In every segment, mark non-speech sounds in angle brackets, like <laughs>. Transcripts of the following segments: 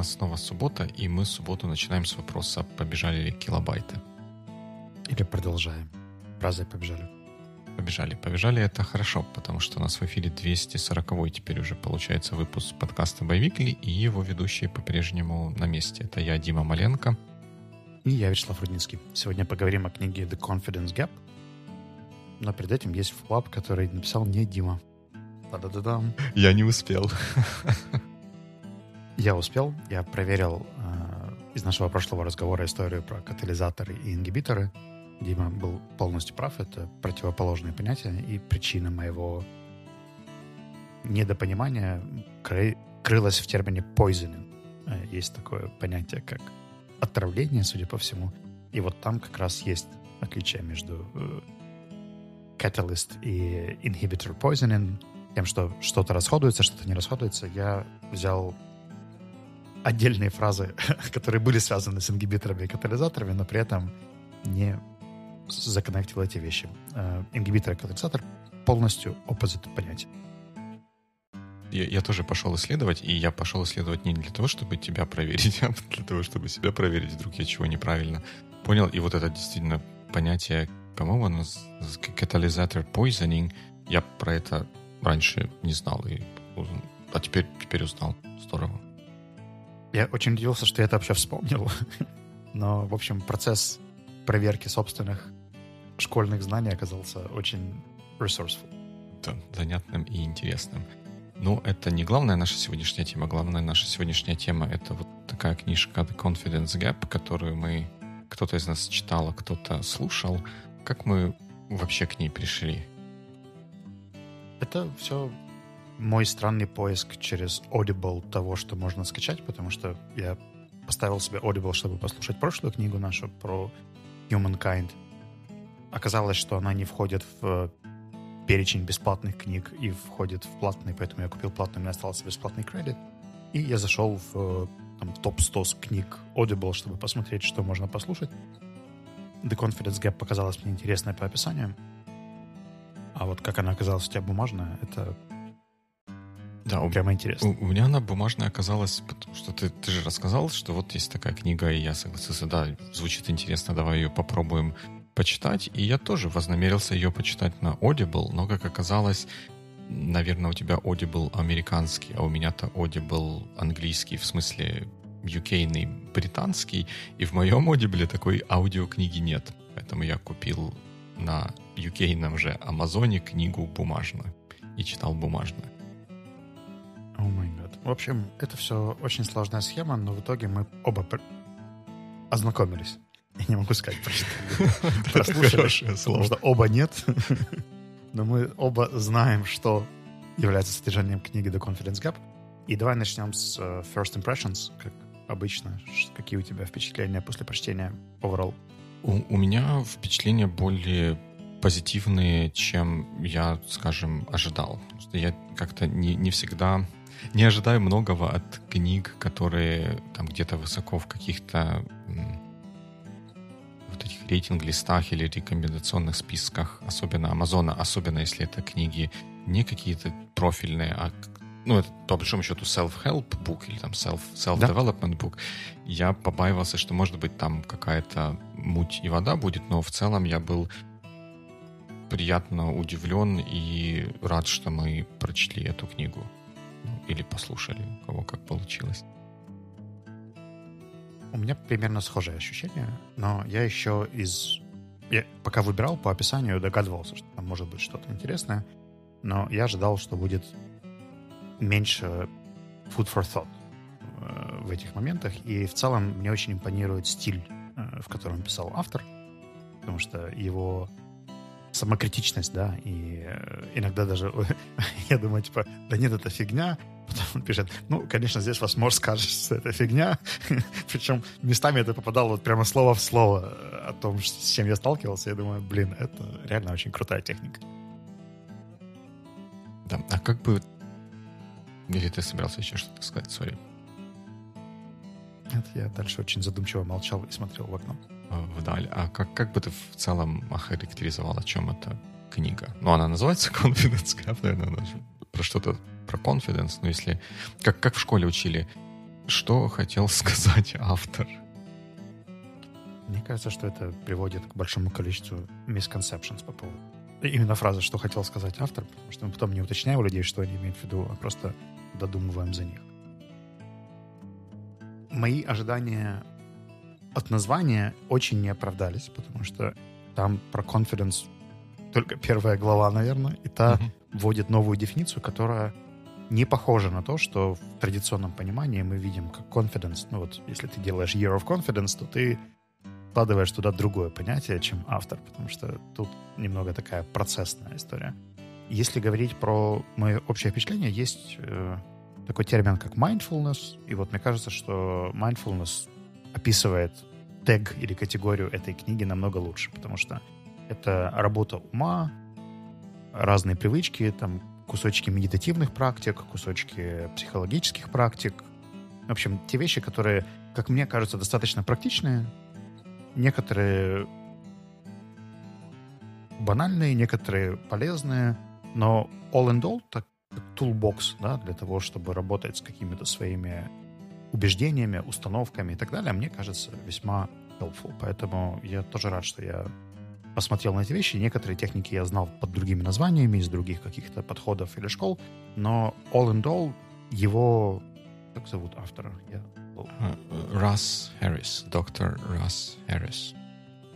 нас снова суббота, и мы субботу начинаем с вопроса, побежали ли килобайты. Или продолжаем. Фразой побежали. Побежали. Побежали это хорошо, потому что у нас в эфире 240 теперь уже получается выпуск подкаста «Боевикли», и его ведущие по-прежнему на месте. Это я, Дима Маленко. И я, Вячеслав Рудницкий. Сегодня поговорим о книге «The Confidence Gap». Но перед этим есть флап, который написал не Дима. Та-да-да-дам. Я не успел. <laughs> Я успел. Я проверил э, из нашего прошлого разговора историю про катализаторы и ингибиторы. Дима был полностью прав. Это противоположные понятия. И причина моего недопонимания кры крылась в термине poisoning. Э, есть такое понятие, как отравление, судя по всему. И вот там как раз есть отличие между э, catalyst и inhibitor poisoning, тем, что что-то расходуется, что-то не расходуется. Я взял отдельные фразы, <laughs> которые были связаны с ингибиторами и катализаторами, но при этом не законнектил эти вещи. Э, ингибитор и катализатор полностью opposite понятия. Я, я тоже пошел исследовать, и я пошел исследовать не для того, чтобы тебя проверить, <laughs> а для того, чтобы себя проверить, вдруг я чего неправильно понял. И вот это действительно понятие, по-моему, оно катализатор poisoning, я про это раньше не знал, и, а теперь, теперь узнал. Здорово. Я очень удивился, что я это вообще вспомнил. <laughs> Но, в общем, процесс проверки собственных школьных знаний оказался очень resourceful. Да, занятным и интересным. Но это не главная наша сегодняшняя тема. Главная наша сегодняшняя тема — это вот такая книжка The Confidence Gap, которую мы... Кто-то из нас читал, а кто-то слушал. Как мы вообще к ней пришли? Это все мой странный поиск через Audible того, что можно скачать, потому что я поставил себе Audible, чтобы послушать прошлую книгу нашу про Humankind. Оказалось, что она не входит в перечень бесплатных книг и входит в платный, поэтому я купил платный, у меня остался бесплатный кредит. И я зашел в там, топ-100 книг Audible, чтобы посмотреть, что можно послушать. The Confidence Gap показалась мне интересной по описанию. А вот как она оказалась у тебя бумажная, это да, прямо интересно. У, у меня она бумажная оказалась, потому что ты, ты же рассказал, что вот есть такая книга, и я согласился, да, звучит интересно, давай ее попробуем почитать. И я тоже вознамерился ее почитать на Audible, но, как оказалось, наверное, у тебя Audible американский, а у меня-то Audible английский, в смысле UK британский, и в моем Audible такой аудиокниги нет. Поэтому я купил на UK же Амазоне книгу бумажную и читал бумажную. О май гад. В общем, это все очень сложная схема, но в итоге мы оба ознакомились. Я не могу сказать, <laughs> <laughs> прослушали, потому что оба нет. <laughs> Но мы оба знаем, что является содержанием книги The Confidence Gap. И давай начнем с э, First Impressions, как обычно. Какие у тебя впечатления после прочтения overall? У, у меня впечатления более позитивные, чем я, скажем, ожидал. Я как-то не, не всегда не ожидаю многого от книг, которые там где-то высоко в каких-то вот этих рейтинг-листах или рекомендационных списках, особенно Амазона, особенно если это книги не какие-то профильные, а ну, это по большому счету self-help book или там self, self-development book, я побаивался, что, может быть, там какая-то муть и вода будет, но в целом я был приятно удивлен и рад, что мы прочли эту книгу или послушали, у кого как получилось. У меня примерно схожее ощущение, но я еще из... Я пока выбирал по описанию, догадывался, что там может быть что-то интересное, но я ожидал, что будет меньше food for thought э, в этих моментах, и в целом мне очень импонирует стиль, э, в котором писал автор, потому что его самокритичность, да, и э, иногда даже <laughs> я думаю, типа, да нет, это фигня, Потом он пишет, ну, конечно, здесь вас может кажется, это фигня. <laughs> Причем местами это попадало вот прямо слово в слово о том, с чем я сталкивался. Я думаю, блин, это реально очень крутая техника. Да, а как бы... Или ты собирался еще что-то сказать, сори? Нет, я дальше очень задумчиво молчал и смотрел в окно. Вдаль. А как, как бы ты в целом охарактеризовал, о чем эта книга? Ну, она называется <laughs> Confidence Gap, наверное, она про что-то про confidence, но если... Как, как в школе учили, что хотел <laughs> сказать автор? Мне кажется, что это приводит к большому количеству misconceptions по поводу именно фразы, что хотел сказать автор, потому что мы потом не уточняем у людей, что они имеют в виду, а просто додумываем за них. Мои ожидания от названия очень не оправдались, потому что там про confidence только первая глава, наверное, и та mm-hmm. вводит новую дефиницию, которая не похожа на то, что в традиционном понимании мы видим как confidence. Ну вот, если ты делаешь year of confidence, то ты вкладываешь туда другое понятие, чем автор, потому что тут немного такая процессная история. Если говорить про мое общее впечатление, есть э, такой термин, как mindfulness, и вот мне кажется, что mindfulness описывает тег или категорию этой книги намного лучше, потому что это работа ума, разные привычки, там кусочки медитативных практик, кусочки психологических практик. В общем, те вещи, которые, как мне кажется, достаточно практичные, некоторые банальные, некоторые полезные, но all in all, так toolbox, да, для того, чтобы работать с какими-то своими убеждениями, установками и так далее, мне кажется весьма helpful. Поэтому я тоже рад, что я посмотрел на эти вещи. Некоторые техники я знал под другими названиями, из других каких-то подходов или школ, но all in all его... Как зовут автора? Я Расс Харрис, доктор Расс Харрис.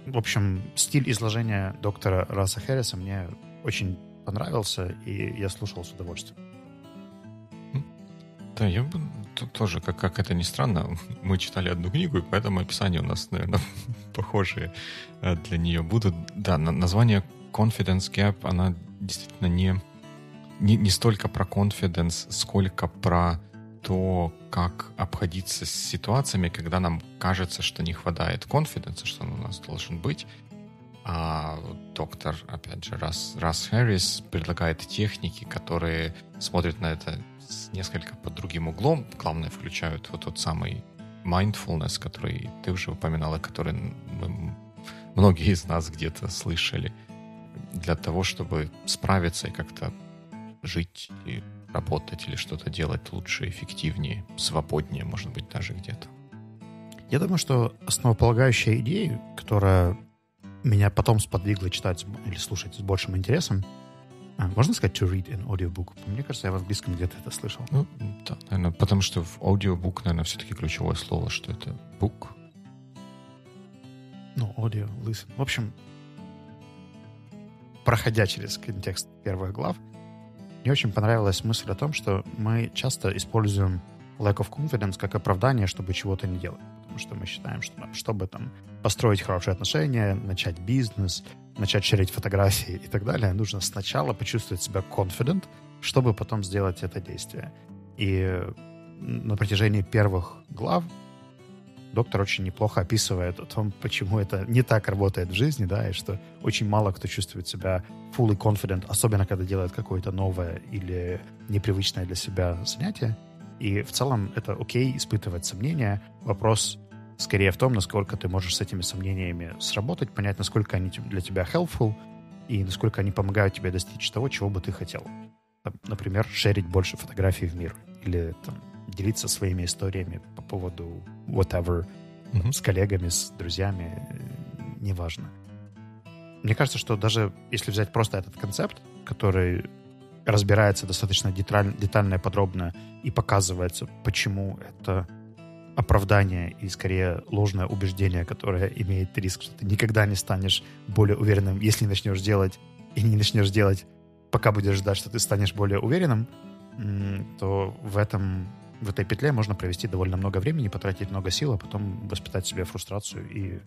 В общем, стиль изложения доктора Расса Харриса мне очень понравился, и я слушал с удовольствием. Да, я бы тоже, как, как это ни странно, <laughs> мы читали одну книгу, и поэтому описания у нас, наверное, <laughs> похожие э, для нее будут. Да, название Confidence Gap, она действительно не, не, не столько про confidence, сколько про то, как обходиться с ситуациями, когда нам кажется, что не хватает конфиденса, что он у нас должен быть. А доктор, опять же, Рас, Рас Харрис предлагает техники, которые смотрят на это с несколько под другим углом. Главное, включают вот тот самый mindfulness, который ты уже упоминала, который мы, многие из нас где-то слышали, для того, чтобы справиться и как-то жить и работать или что-то делать лучше, эффективнее, свободнее, может быть, даже где-то. Я думаю, что основополагающая идея, которая меня потом сподвигла читать или слушать с большим интересом, а, можно сказать to read an audiobook? Мне кажется, я в английском где-то это слышал. Ну, да, наверное, потому что в аудиобук, наверное, все-таки ключевое слово, что это book. Ну, audio, listen. В общем, проходя через контекст первых глав, мне очень понравилась мысль о том, что мы часто используем lack of confidence как оправдание, чтобы чего-то не делать. Потому что мы считаем, что чтобы там построить хорошие отношения, начать бизнес, начать шерить фотографии и так далее, нужно сначала почувствовать себя confident, чтобы потом сделать это действие. И на протяжении первых глав доктор очень неплохо описывает о том, почему это не так работает в жизни, да, и что очень мало кто чувствует себя fully confident, особенно когда делает какое-то новое или непривычное для себя занятие. И в целом это окей испытывать сомнения. Вопрос скорее в том, насколько ты можешь с этими сомнениями сработать, понять, насколько они для тебя helpful и насколько они помогают тебе достичь того, чего бы ты хотел. Например, шерить больше фотографий в мир или там, делиться своими историями по поводу whatever mm-hmm. с коллегами, с друзьями, неважно. Мне кажется, что даже если взять просто этот концепт, который разбирается достаточно деталь, детально и подробно и показывается, почему это оправдание и скорее ложное убеждение, которое имеет риск, что ты никогда не станешь более уверенным, если начнешь делать и не начнешь делать, пока будешь ждать, что ты станешь более уверенным, то в этом в этой петле можно провести довольно много времени, потратить много сил, а потом воспитать себе фрустрацию и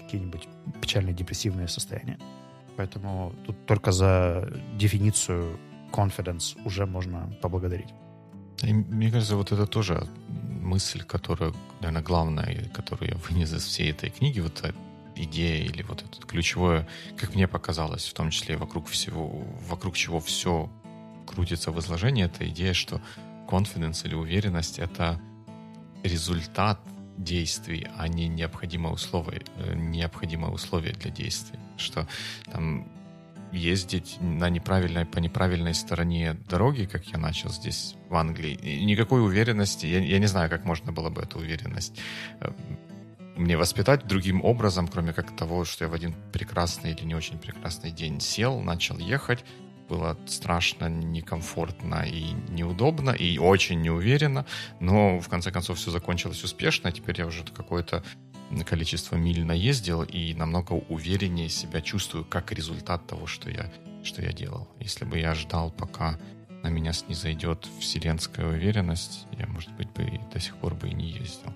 какие-нибудь печальные депрессивные состояния. Поэтому тут только за дефиницию confidence уже можно поблагодарить. И мне кажется, вот это тоже мысль, которая, наверное, главная, которую я вынес из всей этой книги, вот эта идея или вот это ключевое, как мне показалось, в том числе вокруг всего, вокруг чего все крутится в изложении, это идея, что confidence или уверенность — это результат действий, а не необходимое условие, э, необходимое условие для действий. Что там ездить на неправильной, по неправильной стороне дороги, как я начал здесь в Англии. Никакой уверенности, я, я не знаю, как можно было бы эту уверенность э, мне воспитать другим образом, кроме как того, что я в один прекрасный или не очень прекрасный день сел, начал ехать, было страшно, некомфортно и неудобно, и очень неуверенно, но в конце концов все закончилось успешно, теперь я уже какое-то количество миль наездил и намного увереннее себя чувствую как результат того, что я, что я делал. Если бы я ждал, пока на меня снизойдет вселенская уверенность, я, может быть, бы до сих пор бы и не ездил.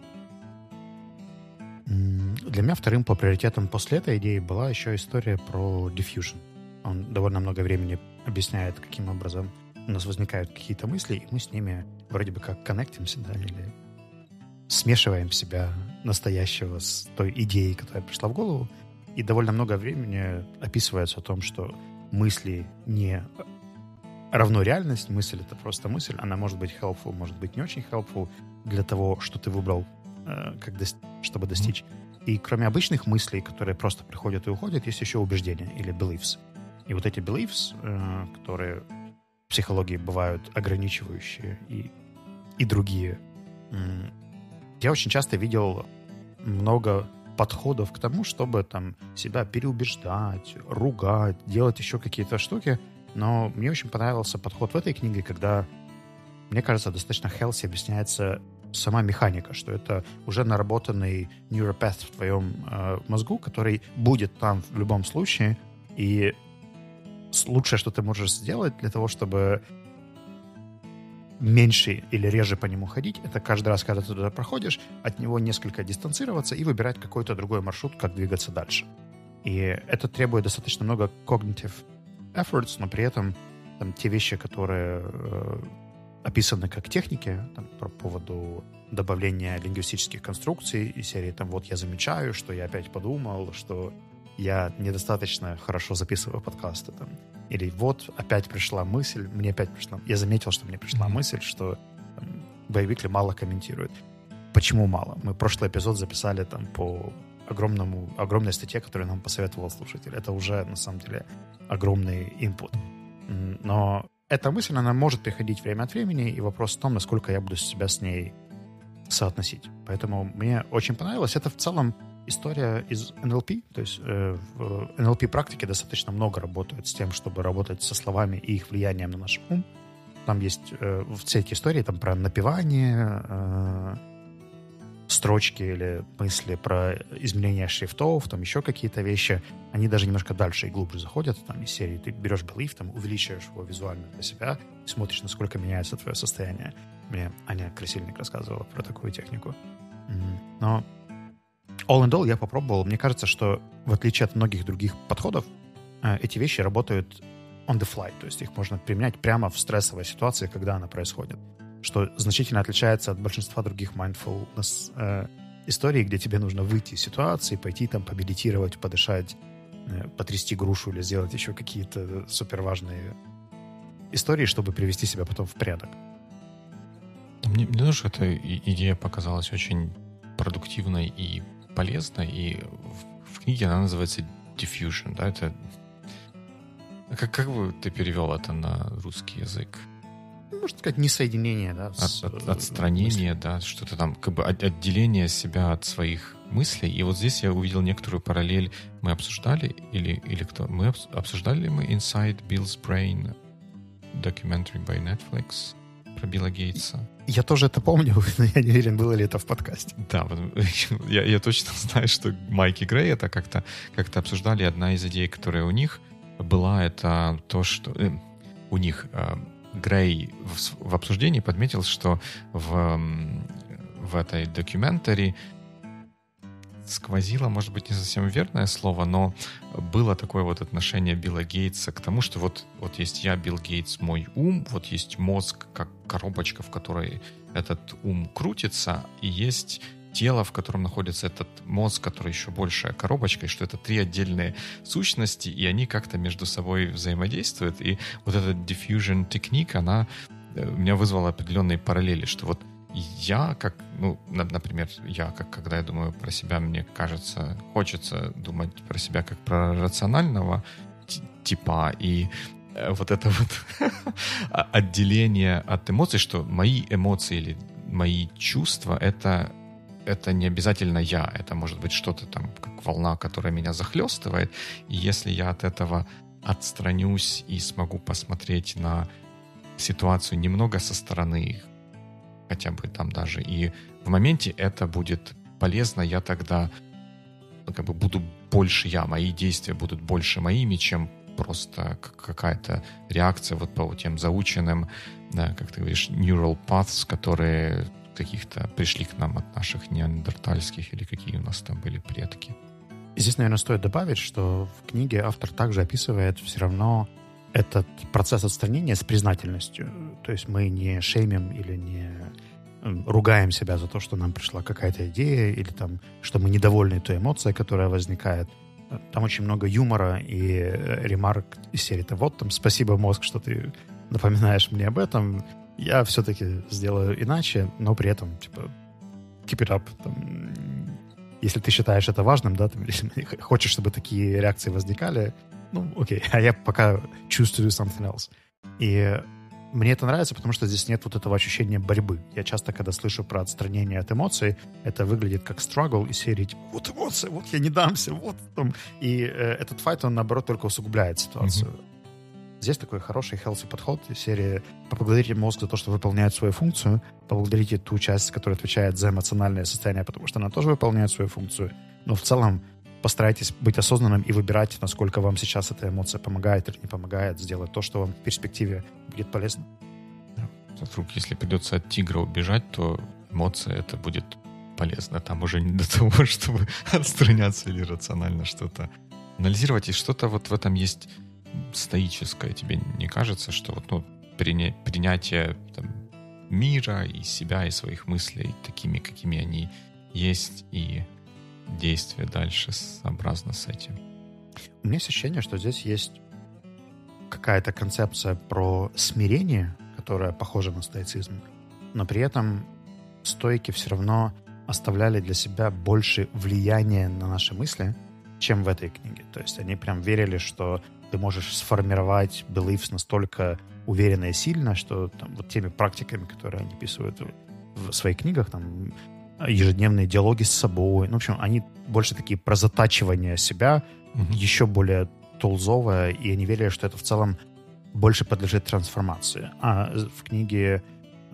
Для меня вторым по приоритетам после этой идеи была еще история про diffusion. Он довольно много времени объясняет, каким образом у нас возникают какие-то мысли, и мы с ними вроде бы как коннектимся, да, или смешиваем себя настоящего с той идеей, которая пришла в голову. И довольно много времени описывается о том, что мысли не равно реальность. Мысль — это просто мысль. Она может быть helpful, может быть не очень helpful для того, что ты выбрал, э, как до... чтобы достичь. И кроме обычных мыслей, которые просто приходят и уходят, есть еще убеждения или beliefs. И вот эти beliefs, э, которые в психологии бывают ограничивающие и, и другие, я очень часто видел много подходов к тому, чтобы там себя переубеждать, ругать, делать еще какие-то штуки. Но мне очень понравился подход в этой книге, когда, мне кажется, достаточно healthy объясняется сама механика, что это уже наработанный neuropath в твоем э, мозгу, который будет там в любом случае, и лучшее, что ты можешь сделать для того, чтобы меньше или реже по нему ходить, это каждый раз, когда ты туда проходишь, от него несколько дистанцироваться и выбирать какой-то другой маршрут, как двигаться дальше. И это требует достаточно много cognitive efforts, но при этом там, те вещи, которые э, описаны как техники, там, по поводу добавления лингвистических конструкций и серии там вот я замечаю, что я опять подумал, что я недостаточно хорошо записываю подкасты. Там. Или вот опять пришла мысль, мне опять пришла... Я заметил, что мне пришла mm-hmm. мысль, что там, Боевикли мало комментирует. Почему мало? Мы прошлый эпизод записали там по огромному, огромной статье, которую нам посоветовал слушатель. Это уже, на самом деле, огромный инпут. Но эта мысль, она может приходить время от времени, и вопрос в том, насколько я буду себя с ней соотносить. Поэтому мне очень понравилось. Это в целом история из NLP, то есть э, в NLP практике достаточно много работают с тем, чтобы работать со словами и их влиянием на наш ум. Там есть э, все эти истории там про напевание, э, строчки или мысли про изменение шрифтов, там еще какие-то вещи, они даже немножко дальше и глубже заходят. Там из серии ты берешь belief, там увеличиваешь его визуально для себя, смотришь, насколько меняется твое состояние. Мне Аня Красильник рассказывала про такую технику. Но all in all я попробовал. Мне кажется, что в отличие от многих других подходов, э, эти вещи работают on the fly, то есть их можно применять прямо в стрессовой ситуации, когда она происходит, что значительно отличается от большинства других mindfulness э, историй, где тебе нужно выйти из ситуации, пойти там помедитировать, подышать, э, потрясти грушу или сделать еще какие-то супер важные истории, чтобы привести себя потом в порядок. Мне, мне тоже эта идея показалась очень продуктивной и полезно, и в, в книге она называется diffusion, да, это... Как, как бы ты перевел это на русский язык? Можно сказать, несоединение, да. С, от, от, отстранение, мыслью. да, что-то там, как бы отделение себя от своих мыслей. И вот здесь я увидел некоторую параллель. Мы обсуждали, или, или кто? Мы обсуждали мы Inside Bill's Brain documentary by Netflix про Билла Гейтса. Я тоже это помню, <laughs> но я не уверен, было ли это в подкасте. Да, <laughs> я, я точно <laughs> знаю, что Майк и Грей это как-то как обсуждали. Одна из идей, которая у них была, это то, что э, у них э, Грей в, в обсуждении подметил, что в, в этой документари сквозило, может быть, не совсем верное слово, но было такое вот отношение Билла Гейтса к тому, что вот, вот есть я, Билл Гейтс, мой ум, вот есть мозг, как коробочка, в которой этот ум крутится, и есть тело, в котором находится этот мозг, который еще большая коробочка, и что это три отдельные сущности, и они как-то между собой взаимодействуют. И вот эта diffusion техника, она э, меня вызвала определенные параллели, что вот я как, ну, например, я как, когда я думаю про себя, мне кажется, хочется думать про себя как про рационального типа, и э, вот это вот <laughs> отделение от эмоций, что мои эмоции или мои чувства — это это не обязательно я, это может быть что-то там, как волна, которая меня захлестывает, и если я от этого отстранюсь и смогу посмотреть на ситуацию немного со стороны, хотя бы там даже, и в моменте это будет полезно, я тогда ну, как бы буду больше я, мои действия будут больше моими, чем просто какая-то реакция вот по тем заученным, да, как ты говоришь, neural paths, которые каких-то пришли к нам от наших неандертальских или какие у нас там были предки. Здесь, наверное, стоит добавить, что в книге автор также описывает все равно этот процесс отстранения с признательностью. То есть мы не шеймим или не ругаем себя за то, что нам пришла какая-то идея, или там, что мы недовольны той эмоцией, которая возникает. Там очень много юмора и э, ремарк из серии «То вот там спасибо, мозг, что ты напоминаешь мне об этом я все-таки сделаю иначе, но при этом, типа, keep it up. Там, если ты считаешь это важным, да, ты <laughs> хочешь, чтобы такие реакции возникали, ну, окей, а я пока чувствую something else. И мне это нравится, потому что здесь нет вот этого ощущения борьбы. Я часто, когда слышу про отстранение от эмоций, это выглядит как struggle из серии, типа, вот эмоции, вот я не дамся, вот там. И э, этот файт, он, наоборот, только усугубляет ситуацию. Mm-hmm. Здесь такой хороший healthy подход серии «Поблагодарите мозг за то, что выполняет свою функцию, поблагодарите ту часть, которая отвечает за эмоциональное состояние, потому что она тоже выполняет свою функцию, но в целом постарайтесь быть осознанным и выбирать, насколько вам сейчас эта эмоция помогает или не помогает, сделать то, что вам в перспективе будет полезно. Вдруг, если придется от тигра убежать, то эмоция это будет полезно. Там уже не до того, <laughs> чтобы отстраняться или рационально что-то анализировать. И что-то вот в этом есть стоическое. Тебе не кажется, что вот, ну, приня- принятие там, мира и себя, и своих мыслей такими, какими они есть, и действие дальше сообразно с этим? У меня есть ощущение, что здесь есть какая-то концепция про смирение, которая похожа на стоицизм, но при этом стойки все равно оставляли для себя больше влияния на наши мысли, чем в этой книге. То есть они прям верили, что ты можешь сформировать beliefs настолько уверенно и сильно, что там, вот теми практиками, которые они описывают в своих книгах, там, ежедневные диалоги с собой, ну, в общем, они больше такие про затачивание себя, mm-hmm. еще более тулзовое, и они верили, что это в целом больше подлежит трансформации. А в книге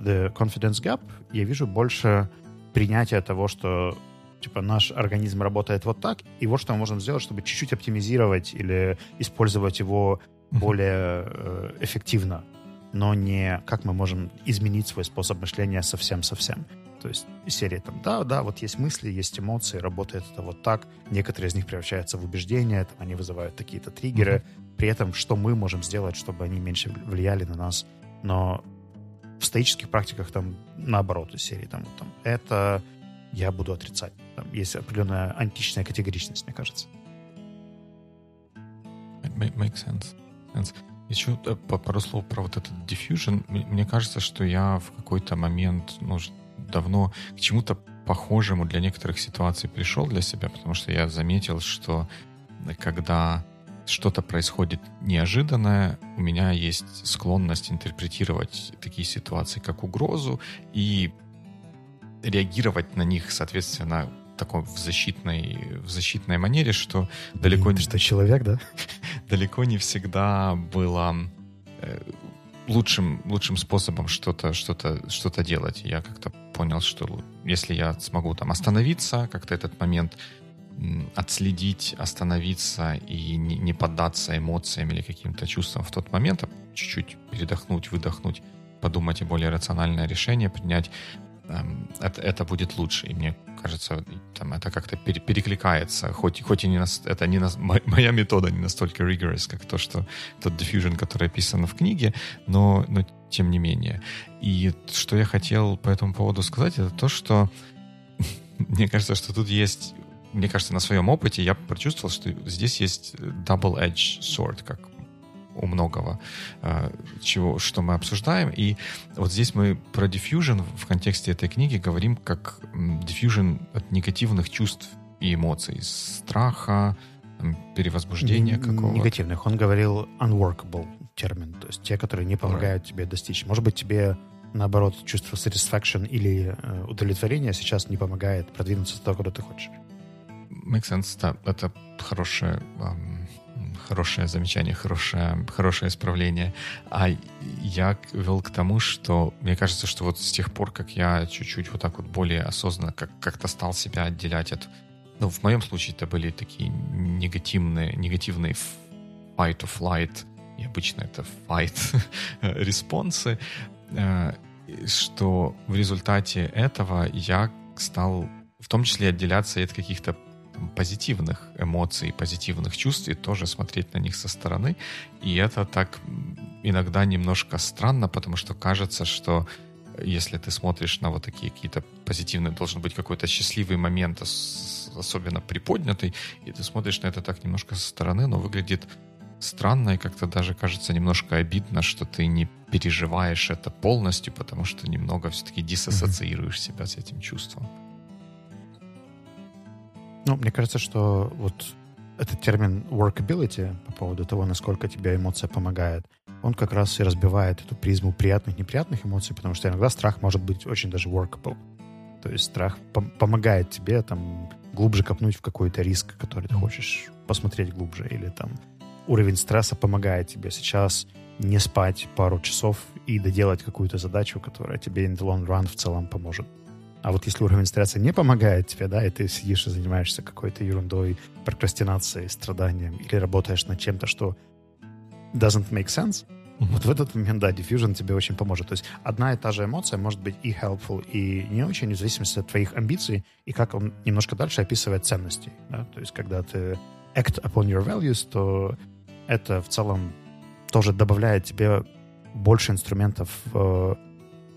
The Confidence Gap я вижу больше принятия того, что типа наш организм работает вот так, и вот что мы можем сделать, чтобы чуть-чуть оптимизировать или использовать его более э, эффективно, но не как мы можем изменить свой способ мышления совсем-совсем. То есть серия там, да, да, вот есть мысли, есть эмоции, работает это вот так. Некоторые из них превращаются в убеждения, там, они вызывают какие-то триггеры. Mm-hmm. При этом, что мы можем сделать, чтобы они меньше влияли на нас. Но в стоических практиках там наоборот из серии там, там это я буду отрицать. Там есть определенная античная категоричность, мне кажется. Make sense. sense. Еще э, пару слов про вот этот diffusion. Мне кажется, что я в какой-то момент, ну, давно к чему-то похожему для некоторых ситуаций пришел для себя, потому что я заметил, что когда что-то происходит неожиданное, у меня есть склонность интерпретировать такие ситуации как угрозу и реагировать на них, соответственно, такой в защитной, в защитной манере, что далеко не... Что человек, да? <laughs> далеко не всегда было э, лучшим, лучшим способом что-то что что делать. Я как-то понял, что если я смогу там остановиться, как-то этот момент отследить, остановиться и не, не поддаться эмоциям или каким-то чувствам в тот момент, а чуть-чуть передохнуть, выдохнуть, подумать о более рациональное решение принять, это, это будет лучше. И мне кажется, там это как-то пере, перекликается, хоть, хоть и не нас, это не нас, моя метода не настолько rigorous, как то, что тот diffusion, который описан в книге, но, но тем не менее. И что я хотел по этому поводу сказать, это то, что <laughs> мне кажется, что тут есть мне кажется, на своем опыте я прочувствовал, что здесь есть double-edge sword, как у многого, э, чего, что мы обсуждаем. И вот здесь мы про diffusion в контексте этой книги говорим как diffusion от негативных чувств и эмоций. Страха, перевозбуждения какого-то. Негативных. Он говорил unworkable термин, то есть те, которые не помогают right. тебе достичь. Может быть, тебе наоборот чувство satisfaction или э, удовлетворения сейчас не помогает продвинуться туда, куда ты хочешь. Make sense, да. Это хорошее, эм, хорошее замечание, хорошее, хорошее исправление. А я вел к тому, что мне кажется, что вот с тех пор, как я чуть-чуть вот так вот более осознанно как- как-то стал себя отделять от ну, в моем случае это были такие негативные, негативные fight or flight, и обычно это fight <laughs> респонсы, э, что в результате этого я стал в том числе отделяться от каких-то позитивных эмоций, позитивных чувств и тоже смотреть на них со стороны. И это так иногда немножко странно, потому что кажется, что если ты смотришь на вот такие какие-то позитивные, должен быть какой-то счастливый момент, особенно приподнятый, и ты смотришь на это так немножко со стороны, но выглядит странно и как-то даже кажется немножко обидно, что ты не переживаешь это полностью, потому что немного все-таки диссоциируешь mm-hmm. себя с этим чувством. Ну, мне кажется, что вот этот термин workability по поводу того, насколько тебе эмоция помогает, он как раз и разбивает эту призму приятных, неприятных эмоций, потому что иногда страх может быть очень даже workable. То есть страх пом- помогает тебе там глубже копнуть в какой-то риск, который ты хочешь посмотреть глубже, или там уровень стресса помогает тебе сейчас не спать пару часов и доделать какую-то задачу, которая тебе in the long run в целом поможет. А вот если уровень стресса не помогает тебе, да, и ты сидишь и занимаешься какой-то ерундой, прокрастинацией, страданием, или работаешь над чем-то, что doesn't make sense, mm-hmm. вот в этот момент, да, diffusion тебе очень поможет. То есть одна и та же эмоция может быть и helpful, и не очень, в зависимости от твоих амбиций, и как он немножко дальше описывает ценности. Да? То есть когда ты act upon your values, то это в целом тоже добавляет тебе больше инструментов, э,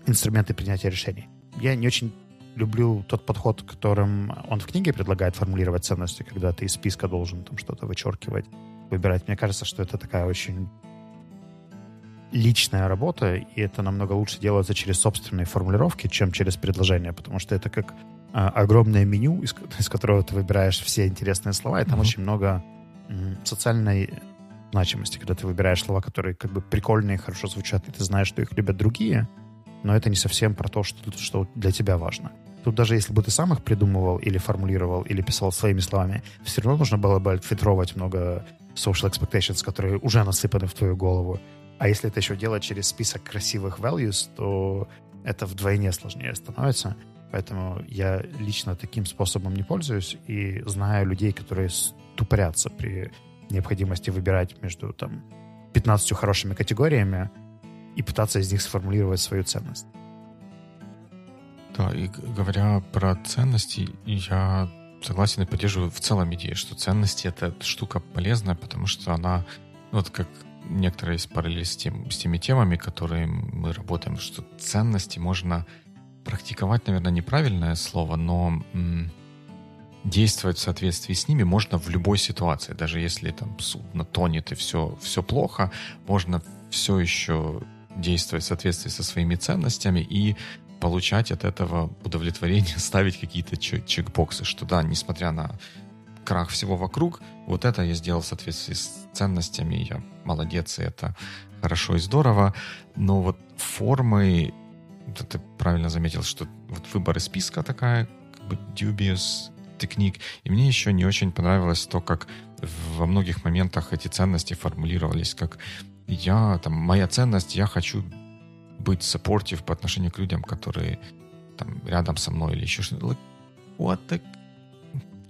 инструменты принятия решений. Я не очень люблю тот подход, которым он в книге предлагает формулировать ценности, когда ты из списка должен там что-то вычеркивать, выбирать. Мне кажется, что это такая очень личная работа, и это намного лучше делается через собственные формулировки, чем через предложения, потому что это как а, огромное меню, из, <laughs> из которого ты выбираешь все интересные слова, и там mm-hmm. очень много м, социальной значимости, когда ты выбираешь слова, которые как бы прикольные, хорошо звучат, и ты знаешь, что их любят другие, но это не совсем про то, что, что для тебя важно. Тут даже если бы ты сам их придумывал или формулировал, или писал своими словами, все равно нужно было бы отфильтровать много social expectations, которые уже насыпаны в твою голову. А если это еще делать через список красивых values, то это вдвойне сложнее становится. Поэтому я лично таким способом не пользуюсь и знаю людей, которые ступорятся при необходимости выбирать между там 15 хорошими категориями и пытаться из них сформулировать свою ценность. Да, и говоря про ценности, я согласен и поддерживаю в целом идею, что ценности — это штука полезная, потому что она, вот как некоторые из параллель с, тем, с теми темами, которые мы работаем, что ценности можно практиковать, наверное, неправильное слово, но м, действовать в соответствии с ними можно в любой ситуации. Даже если там судно тонет и все, все плохо, можно все еще действовать в соответствии со своими ценностями и получать от этого удовлетворение, <laughs> ставить какие-то чек- чекбоксы, что да, несмотря на крах всего вокруг, вот это я сделал в соответствии с ценностями, я молодец, и это хорошо и здорово, но вот формы, ты правильно заметил, что вот выбор из списка такая, как бы dubious техник, и мне еще не очень понравилось то, как во многих моментах эти ценности формулировались, как я, там, моя ценность, я хочу быть supportive по отношению к людям, которые там рядом со мной или еще что-то. Like, what the...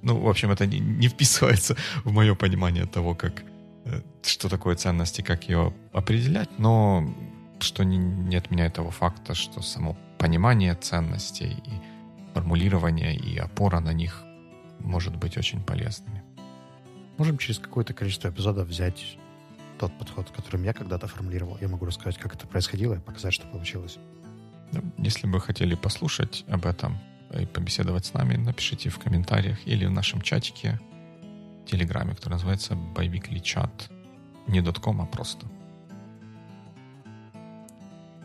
Ну, в общем, это не, не вписывается <laughs> в мое понимание того, как э, что такое ценность и как ее определять, но что не, не отменяет того факта, что само понимание ценностей и формулирование и опора на них может быть очень полезными. Можем через какое-то количество эпизодов взять тот подход, которым я когда-то формулировал. Я могу рассказать, как это происходило и показать, что получилось. Ну, если бы хотели послушать об этом и побеседовать с нами, напишите в комментариях или в нашем чатике в Телеграме, который называется Biweekly Chat. Не .com, а просто.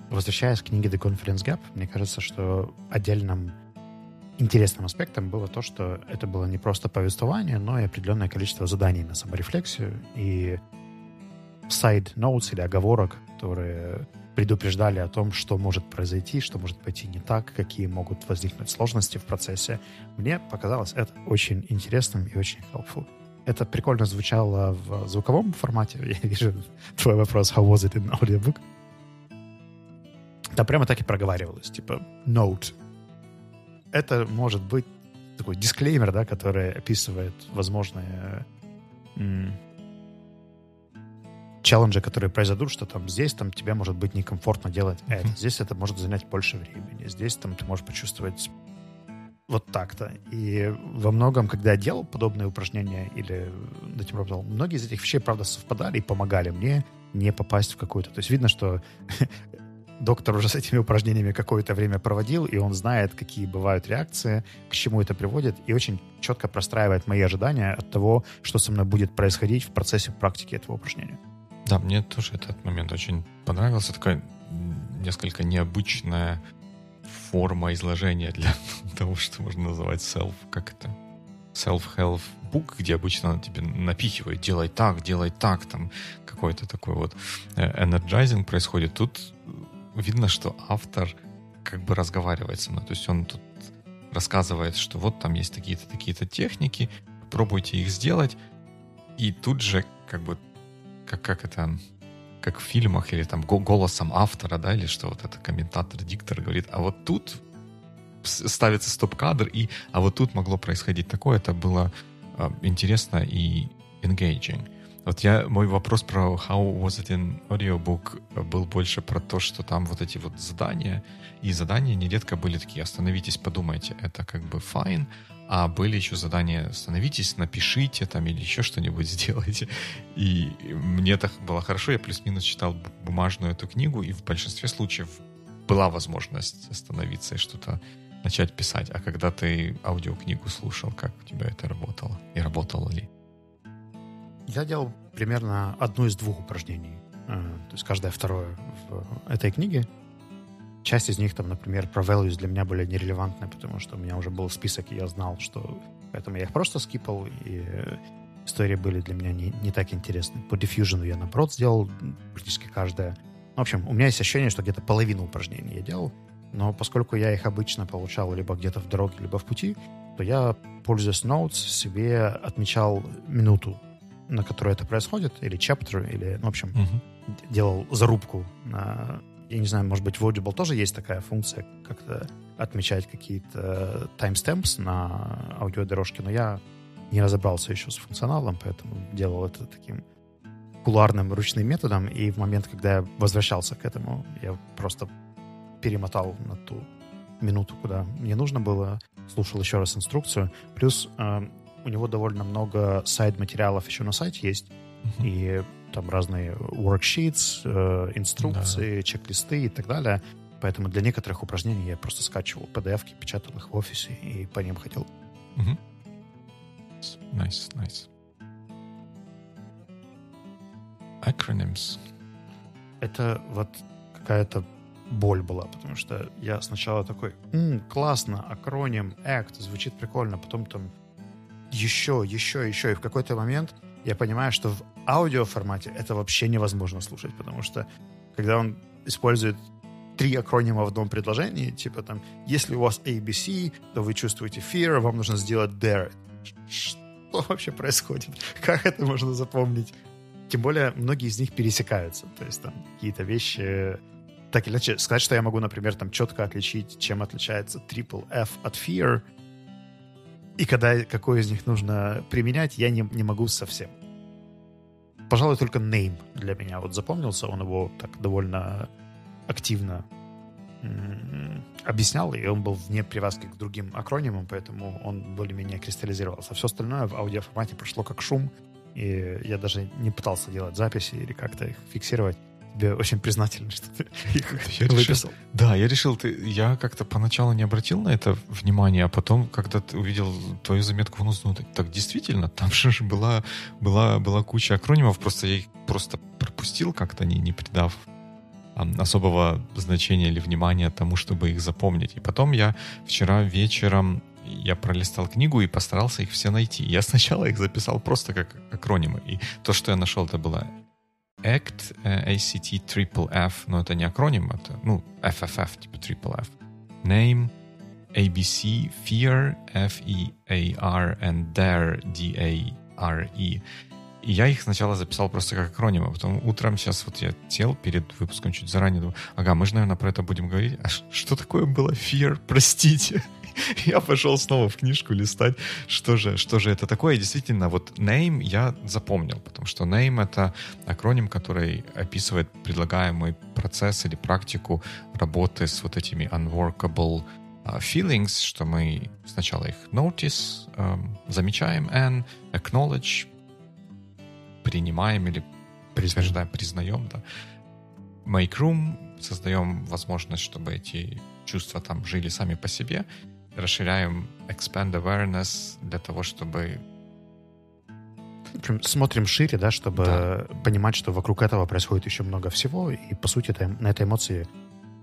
Возвращаясь к книге The Conference Gap, мне кажется, что отдельным интересным аспектом было то, что это было не просто повествование, но и определенное количество заданий на саморефлексию и notes или оговорок, которые предупреждали о том, что может произойти, что может пойти не так, какие могут возникнуть сложности в процессе. Мне показалось это очень интересным и очень helpful. Это прикольно звучало в звуковом формате. <laughs> Я вижу твой вопрос, how was it in audiobook? Там прямо так и проговаривалось, типа note. Это может быть такой дисклеймер, да, который описывает возможные челленджи, которые произойдут, что там здесь там тебе может быть некомфортно делать это, здесь это может занять больше времени, здесь там ты можешь почувствовать вот так-то. И во многом, когда я делал подобные упражнения или над этим работал, многие из этих вещей, правда, совпадали и помогали мне не попасть в какую-то... То есть видно, что <laughs> доктор уже с этими упражнениями какое-то время проводил, и он знает, какие бывают реакции, к чему это приводит, и очень четко простраивает мои ожидания от того, что со мной будет происходить в процессе практики этого упражнения. Да, мне тоже этот момент очень понравился. Такая несколько необычная форма изложения для <laughs> того, что можно называть self, как это, self-help book, где обычно тебе напихивают, делай так, делай так, там какой-то такой вот э, energizing происходит. Тут видно, что автор как бы разговаривает со мной. То есть он тут рассказывает, что вот там есть такие-то, такие-то техники, пробуйте их сделать, и тут же как бы как, как это, как в фильмах или там голосом автора, да, или что вот это комментатор, диктор говорит, а вот тут ставится стоп-кадр, и а вот тут могло происходить такое, это было э, интересно и engaging. Вот я, мой вопрос про how was it in audiobook был больше про то, что там вот эти вот задания, и задания нередко были такие, остановитесь, подумайте, это как бы fine, а были еще задания «Становитесь, напишите там или еще что-нибудь <laughs> сделайте». И мне так было хорошо, я плюс-минус читал бумажную эту книгу, и в большинстве случаев была возможность остановиться и что-то начать писать. А когда ты аудиокнигу слушал, как у тебя это работало? И работало ли? Я делал примерно одно из двух упражнений. Э, то есть каждое второе в этой книге. Часть из них, там, например, про values для меня были нерелевантны, потому что у меня уже был список, и я знал, что... Поэтому я их просто скипал, и истории были для меня не, не так интересны. По diffusion я, наоборот, сделал практически каждое. В общем, у меня есть ощущение, что где-то половину упражнений я делал, но поскольку я их обычно получал либо где-то в дороге, либо в пути, то я, пользуясь Notes, себе отмечал минуту, на которой это происходит, или chapter, или, ну, в общем, uh-huh. делал зарубку на я не знаю, может быть, в Audible тоже есть такая функция, как-то отмечать какие-то timestamps на аудиодорожке, но я не разобрался еще с функционалом, поэтому делал это таким куларным ручным методом, и в момент, когда я возвращался к этому, я просто перемотал на ту минуту, куда мне нужно было, слушал еще раз инструкцию. Плюс э, у него довольно много сайт-материалов еще на сайте есть, uh-huh. и там разные worksheets, э, инструкции, да. чек-листы и так далее. Поэтому для некоторых упражнений я просто скачивал PDF-ки, печатал их в офисе и по ним ходил. Nice, nice. Acronyms. Это вот какая-то боль была, потому что я сначала такой, М, классно, акроним, ACT, звучит прикольно, потом там еще, еще, еще, и в какой-то момент я понимаю, что в аудиоформате это вообще невозможно слушать, потому что когда он использует три акронима в одном предложении, типа там, если у вас ABC, то вы чувствуете fear, вам нужно сделать there. Что вообще происходит? Как это можно запомнить? Тем более, многие из них пересекаются. То есть там какие-то вещи... Так или иначе, сказать, что я могу, например, там четко отличить, чем отличается triple F от fear, и когда какой из них нужно применять, я не, не могу совсем пожалуй, только name для меня вот запомнился. Он его так довольно активно объяснял, и он был вне привязки к другим акронимам, поэтому он более-менее кристаллизировался. А все остальное в аудиоформате прошло как шум, и я даже не пытался делать записи или как-то их фиксировать тебе очень признателен, что ты <laughs> их я выписал. Решил, да, я решил, ты, я как-то поначалу не обратил на это внимание, а потом, когда ты увидел твою заметку в ну, так, так действительно, там же была, была, была куча акронимов, просто я их просто пропустил как-то, не, не придав особого значения или внимания тому, чтобы их запомнить. И потом я вчера вечером я пролистал книгу и постарался их все найти. Я сначала их записал просто как акронимы. И то, что я нашел, это было ACT, э, ACT, Triple F, но это не акроним, это, ну, FFF, типа Triple F. Name, ABC, Fear, F-E-A-R, and Dare, D-A-R-E. И я их сначала записал просто как акронимы, потом утром сейчас вот я сел перед выпуском чуть заранее, думаю, ага, мы же, наверное, про это будем говорить. А что такое было fear, простите? <laughs> я пошел снова в книжку листать, что же, что же это такое. И действительно, вот name я запомнил, потому что name — это акроним, который описывает предлагаемый процесс или практику работы с вот этими unworkable uh, feelings, что мы сначала их notice, um, замечаем, and acknowledge, принимаем или подтверждаем, признаем, да. Make room, создаем возможность, чтобы эти чувства там жили сами по себе, расширяем expand awareness для того, чтобы смотрим шире, да, чтобы да. понимать, что вокруг этого происходит еще много всего, и, по сути, это, на этой эмоции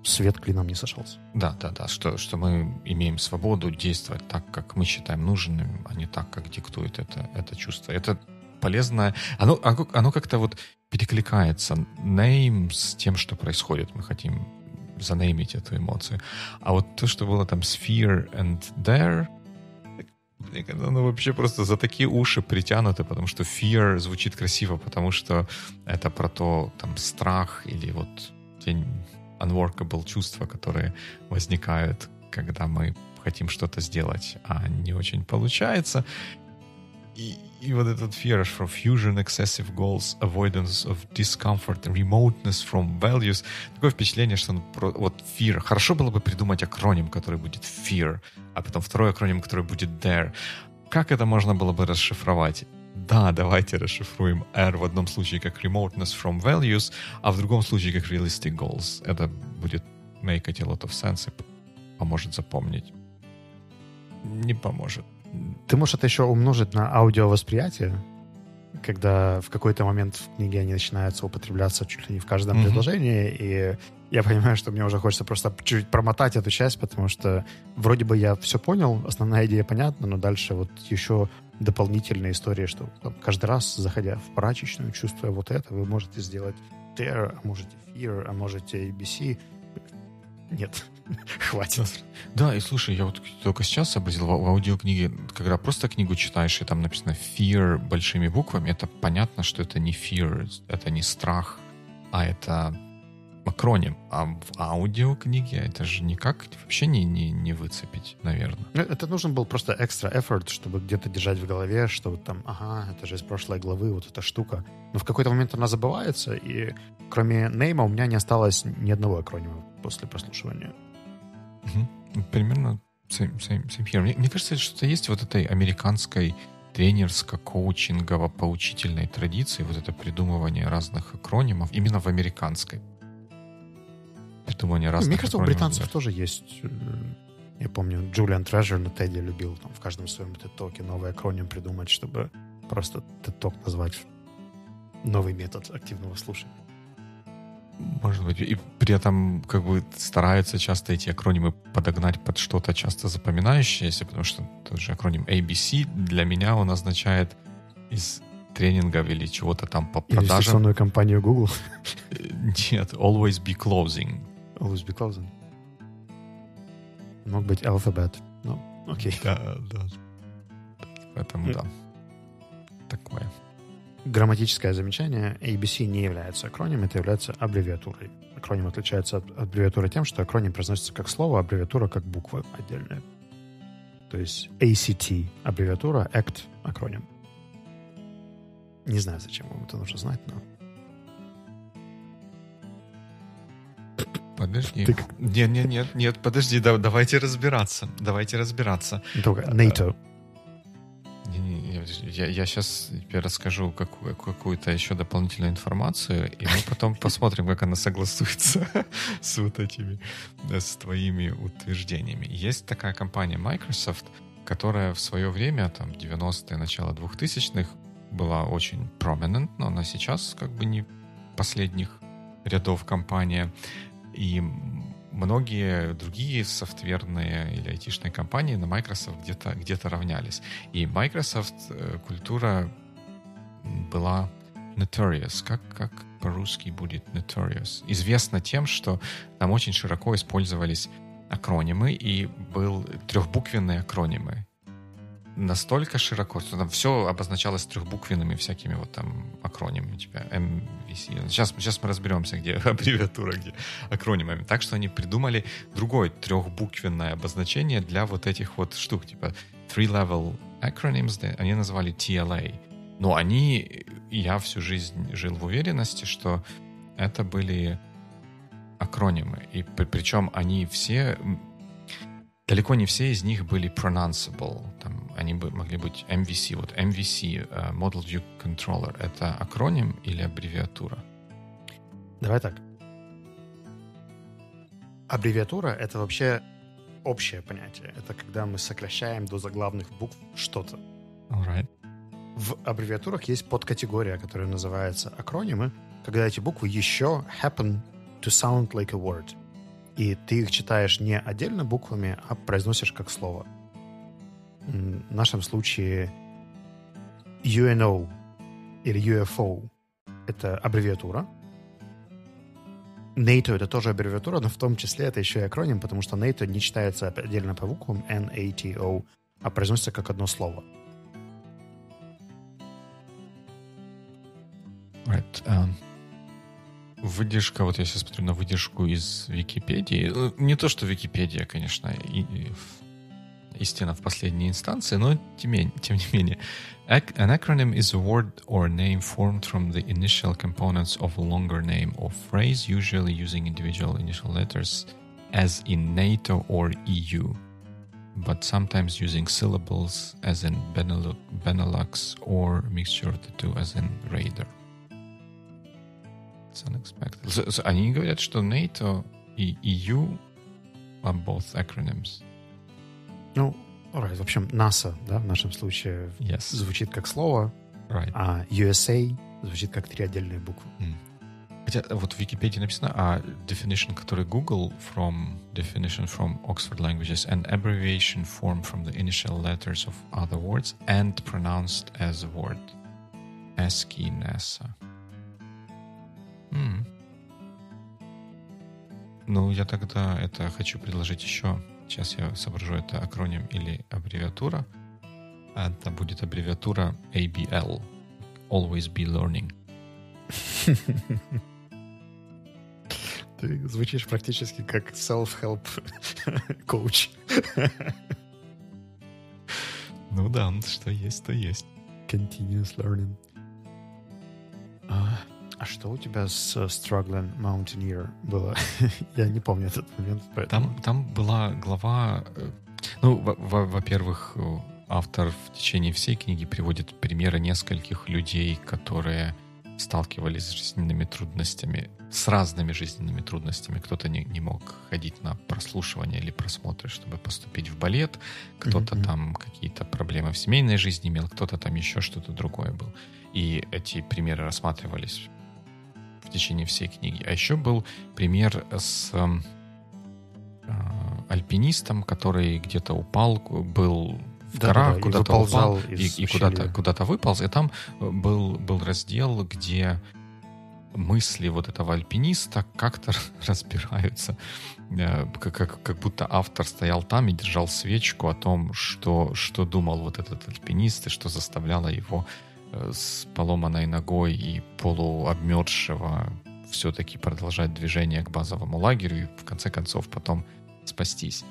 свет клином не сошелся. Да, да, да, что, что мы имеем свободу действовать так, как мы считаем нужным, а не так, как диктует это, это чувство. Это полезно. Оно, оно, оно как-то вот перекликается name с тем, что происходит. Мы хотим занеймить эту эмоцию. А вот то, что было там Sphere and Dare, оно вообще просто за такие уши притянуто, потому что fear звучит красиво, потому что это про то, там, страх или вот те unworkable чувства, которые возникают, когда мы хотим что-то сделать, а не очень получается. И, и вот этот fear from fusion, excessive goals, avoidance of discomfort, remoteness from values. Такое впечатление, что он про, вот fear. Хорошо было бы придумать акроним, который будет fear, а потом второй акроним, который будет dare. Как это можно было бы расшифровать? Да, давайте расшифруем R в одном случае как remoteness from values, а в другом случае как realistic goals. Это будет make a lot of sense и поможет запомнить. Не поможет. Ты можешь это еще умножить на аудиовосприятие, когда в какой-то момент в книге они начинаются употребляться чуть ли не в каждом mm-hmm. предложении, и я понимаю, что мне уже хочется просто чуть-чуть промотать эту часть, потому что вроде бы я все понял, основная идея понятна, но дальше вот еще дополнительная история, что там, каждый раз, заходя в прачечную, чувствуя вот это, вы можете сделать dare, а можете fear, а можете ABC. Нет, <laughs> хватит. Да, и слушай, я вот только сейчас сообразил, в, в аудиокниге, когда просто книгу читаешь, и там написано fear большими буквами, это понятно, что это не fear, это не страх, а это акроним. А в аудиокниге это же никак вообще не, не, не выцепить, наверное. Ну, это нужен был просто экстра effort, чтобы где-то держать в голове, что вот там, ага, это же из прошлой главы, вот эта штука. Но в какой-то момент она забывается, и кроме нейма у меня не осталось ни одного акронима после прослушивания. Угу. Примерно same, same, same here. Мне, мне кажется, что есть вот этой американской тренерско-коучингово-поучительной традиции, вот это придумывание разных акронимов именно в американской придумывание разных Мне кажется, у британцев да. тоже есть. Э, я помню, Джулиан Трежер на Теди любил там, в каждом своем TED-токе новый акроним придумать, чтобы просто TED-ток назвать новый метод активного слушания. Может быть. И при этом как бы стараются часто эти акронимы подогнать под что-то часто запоминающееся, потому что тот же акроним ABC для меня он означает из тренингов или чего-то там по продажам. Инвестиционную компанию Google? Нет, always be closing. Always be closing. Мог быть Alphabet. Ну, окей. Да, да. Поэтому, да. Такое. Грамматическое замечание. ABC не является акронимом, это является аббревиатурой. Акроним отличается от аббревиатуры тем, что акроним произносится как слово, а аббревиатура как буква отдельная. То есть ACT — аббревиатура, ACT — акроним. Не знаю, зачем вам это нужно знать, но... Подожди. Ты... Нет, нет, нет, нет, подожди, да, давайте разбираться. Давайте разбираться. Только НАТО. Я, я сейчас тебе расскажу какую, какую-то еще дополнительную информацию, и мы потом посмотрим, как она согласуется <laughs> с вот этими, с твоими утверждениями. Есть такая компания Microsoft, которая в свое время, там, 90-е, начало 2000-х, была очень prominent, но она сейчас как бы не последних рядов компания. И многие другие софтверные или айтишные компании на Microsoft где-то где равнялись. И Microsoft э, культура была notorious. Как, как по-русски будет notorious? Известно тем, что там очень широко использовались акронимы, и был трехбуквенные акронимы настолько широко, что там все обозначалось трехбуквенными всякими вот там акронимами, типа MVC. Сейчас, сейчас мы разберемся, где <laughs> аббревиатура, где акронимами. Так что они придумали другое трехбуквенное обозначение для вот этих вот штук, типа three-level acronyms, они назвали TLA. Но они, я всю жизнь жил в уверенности, что это были акронимы. И при, причем они все далеко не все из них были pronounceable. Там они бы могли быть MVC. Вот MVC, uh, Model View Controller, это акроним или аббревиатура? Давай так. Аббревиатура — это вообще общее понятие. Это когда мы сокращаем до заглавных букв что-то. Alright. В аббревиатурах есть подкатегория, которая называется акронимы, когда эти буквы еще happen to sound like a word и ты их читаешь не отдельно буквами, а произносишь как слово. В нашем случае UNO или UFO — это аббревиатура. NATO — это тоже аббревиатура, но в том числе это еще и акроним, потому что NATO не читается отдельно по буквам NATO, а произносится как одно слово. Right. Um, Выдержка, вот я сейчас смотрю на выдержку из Википедии. Ну, не то, что Википедия, конечно, и, и истина в последней инстанции, но тем, тем не менее. An acronym is a word or name formed from the initial components of a longer name or phrase, usually using individual initial letters, as in NATO or EU, but sometimes using syllables, as in Benelux, or mixture of the two, as in Raider. It's unexpected. Они говорят, что NATO и EU are both acronyms. Ну, right. в общем, NASA, да, в нашем случае yes. звучит как слово, right. а USA звучит как три отдельные буквы. Mm. Хотя вот в Википедии написано, а definition, который Google from definition from Oxford Languages, an abbreviation formed from the initial letters of other words and pronounced as a word. ASCII NASA. Mm. Ну, я тогда это хочу предложить еще. Сейчас я соображу, это акроним или аббревиатура. Это будет аббревиатура ABL. Always be learning. <laughs> Ты звучишь практически как self-help <laughs> коуч. Ну да, что есть, то есть. Continuous learning. А, что у тебя с Struggling Mountaineer было? <laughs> Я не помню этот момент. Поэтому... Там, там была глава... Э, ну, во-первых, автор в течение всей книги приводит примеры нескольких людей, которые сталкивались с жизненными трудностями, с разными жизненными трудностями. Кто-то не, не мог ходить на прослушивание или просмотры, чтобы поступить в балет, кто-то mm-hmm. там какие-то проблемы в семейной жизни имел, кто-то там еще что-то другое был. И эти примеры рассматривались в течение всей книги. А еще был пример с э, альпинистом, который где-то упал, был в да, горах, да, куда-то упал и, и куда-то, куда-то выполз. И там был, был раздел, где мысли вот этого альпиниста как-то <laughs> разбираются. Э, как, как, как будто автор стоял там и держал свечку о том, что, что думал вот этот альпинист и что заставляло его Э, с поломанной ногой и полуобмерзшего все-таки продолжать движение к базовому лагерю и в конце концов потом спастись.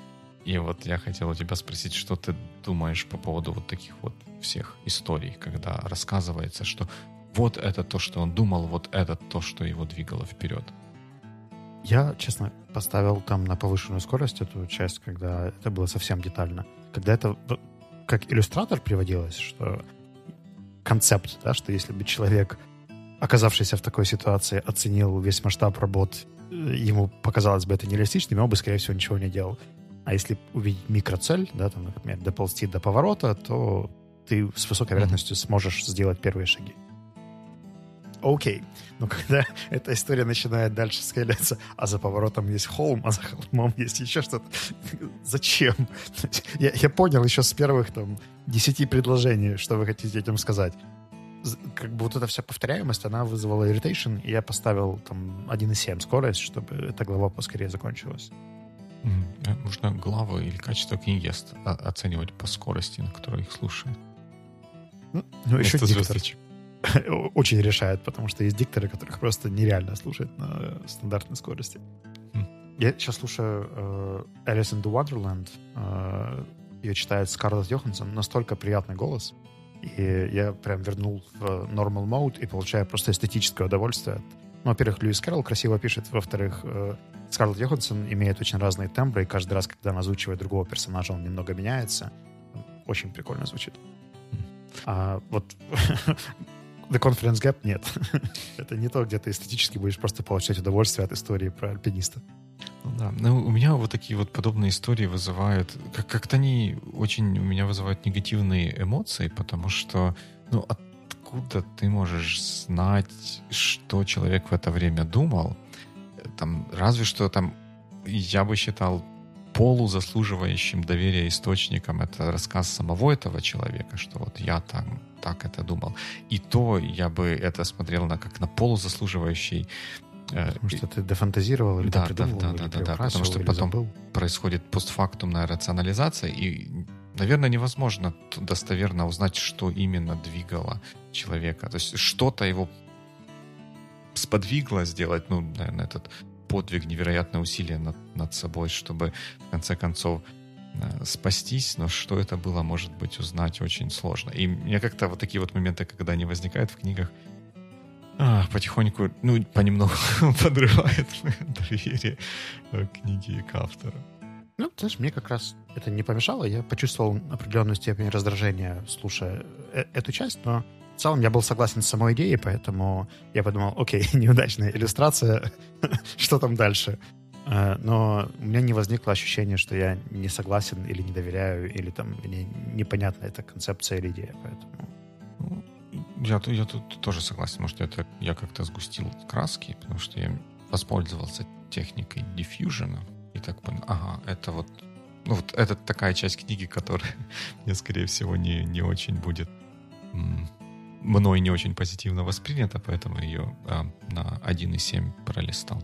И вот я хотел у тебя спросить, что ты думаешь по поводу вот таких вот всех историй, когда рассказывается, что вот это то, что он думал, вот это то, что его двигало вперед. Я, честно, поставил там на повышенную скорость эту часть, когда это было совсем детально. Когда это как иллюстратор приводилось, что концепт, да, что если бы человек, оказавшийся в такой ситуации, оценил весь масштаб работ, э, ему показалось бы это нереалистичным, он бы, скорее всего, ничего не делал. А если увидеть микроцель, да, там, например, доползти до поворота, то ты с высокой вероятностью сможешь сделать первые шаги. окей. Но когда <laughs> эта история начинает дальше скалиться, а за поворотом есть холм, а за холмом есть еще что-то, <laughs> зачем? <laughs> Я, я понял еще с первых там десяти предложений, что вы хотите этим сказать. Как бы вот эта вся повторяемость, она вызвала irritation, и я поставил там 1.7 скорость, чтобы эта глава поскорее закончилась. Можно главы или качество книги оценивать по скорости, на которой их слушают. Ну, ну еще диктор <laughs> очень решает, потому что есть дикторы, которых просто нереально слушать на стандартной скорости. Mm. Я сейчас слушаю э, Alice in the Wonderland. Э, ее читает Скарлетт Йоханссон. Настолько приятный голос. И я прям вернул в normal mode и получаю просто эстетическое удовольствие. Ну, во-первых, Льюис Кэрролл красиво пишет. Во-вторых, э, Скарлетт Йоханссон имеет очень разные тембры, и каждый раз, когда она озвучивает другого персонажа, он немного меняется. Очень прикольно звучит. А вот <laughs> The Confidence Gap нет. <laughs> Это не то, где ты эстетически будешь просто получать удовольствие от истории про альпиниста. Ну, да. Ну, у меня вот такие вот подобные истории вызывают... Как- как-то они очень у меня вызывают негативные эмоции, потому что, ну, откуда ты можешь знать, что человек в это время думал? Там, разве что там я бы считал полузаслуживающим доверия источником это рассказ самого этого человека, что вот я там так это думал. И то я бы это смотрел на как на полузаслуживающий Потому что ты дефантазировал или да, да, да, да, да, да, потому что потом забыл. происходит постфактумная рационализация, и, наверное, невозможно достоверно узнать, что именно двигало человека. То есть что-то его сподвигло сделать, ну, наверное, этот подвиг, невероятное усилие над, над собой, чтобы в конце концов э, спастись, но что это было, может быть, узнать очень сложно. И мне как-то вот такие вот моменты, когда они возникают в книгах, а, потихоньку, ну, понемногу <laughs> подрывает доверие к книге и к автору. Ну, знаешь, мне как раз это не помешало. Я почувствовал определенную степень раздражения, слушая э эту часть, но в целом я был согласен с самой идеей, поэтому я подумал, окей, <laughs> неудачная иллюстрация, <laughs> что там дальше? Э, но у меня не возникло ощущения, что я не согласен или не доверяю, или там мне непонятна эта концепция или идея, поэтому... Я, я тут тоже согласен, может, это я как-то сгустил краски, потому что я воспользовался техникой диффьюжена и так понял, ага, это вот ну, вот это такая часть книги, которая <laughs> мне, скорее всего, не, не очень будет мной не очень позитивно воспринята, поэтому ее а, на 1,7 пролистал.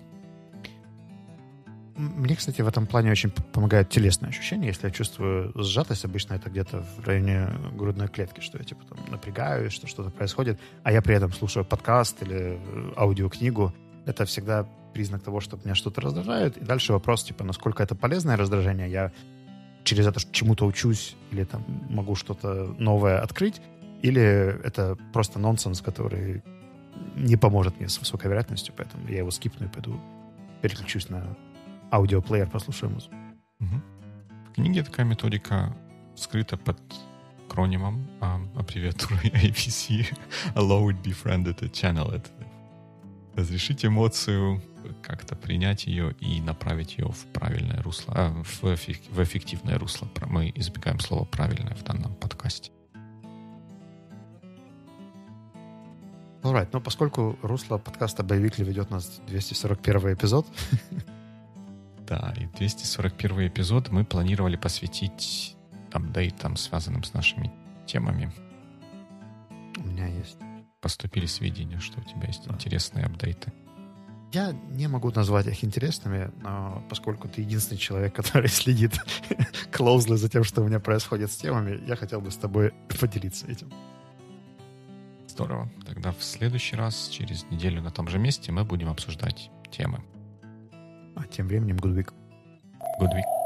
Мне, кстати, в этом плане очень помогает телесное ощущение. Если я чувствую сжатость, обычно это где-то в районе грудной клетки, что я типа там напрягаюсь, что что-то происходит, а я при этом слушаю подкаст или э, аудиокнигу. Это всегда признак того, что меня что-то раздражает. И дальше вопрос, типа, насколько это полезное раздражение, я через это чему-то учусь или там могу что-то новое открыть, или это просто нонсенс, который не поможет мне с высокой вероятностью, поэтому я его скипну и пойду переключусь на аудиоплеер, послушаю музыку. Угу. В книге такая методика скрыта под кронимом а, аббревиатурой <laughs> APC Allow it, befriend it, channel it. Разрешить эмоцию, как-то принять ее и направить ее в правильное русло, а, в, в эффективное русло. Мы избегаем слова «правильное» в данном подкасте. Alright, но поскольку русло подкаста «Боевикли» ведет нас 241 эпизод. <laughs> Да, и 241 эпизод мы планировали посвятить апдейтам, связанным с нашими темами. У меня есть. Поступили сведения, что у тебя есть интересные апдейты. Я не могу назвать их интересными, но поскольку ты единственный человек, который <laughs> следит closely за тем, что у меня происходит с темами, я хотел бы с тобой поделиться этим. Здорово. Тогда в следующий раз, через неделю на том же месте, мы будем обсуждать темы. А тем временем. Good week.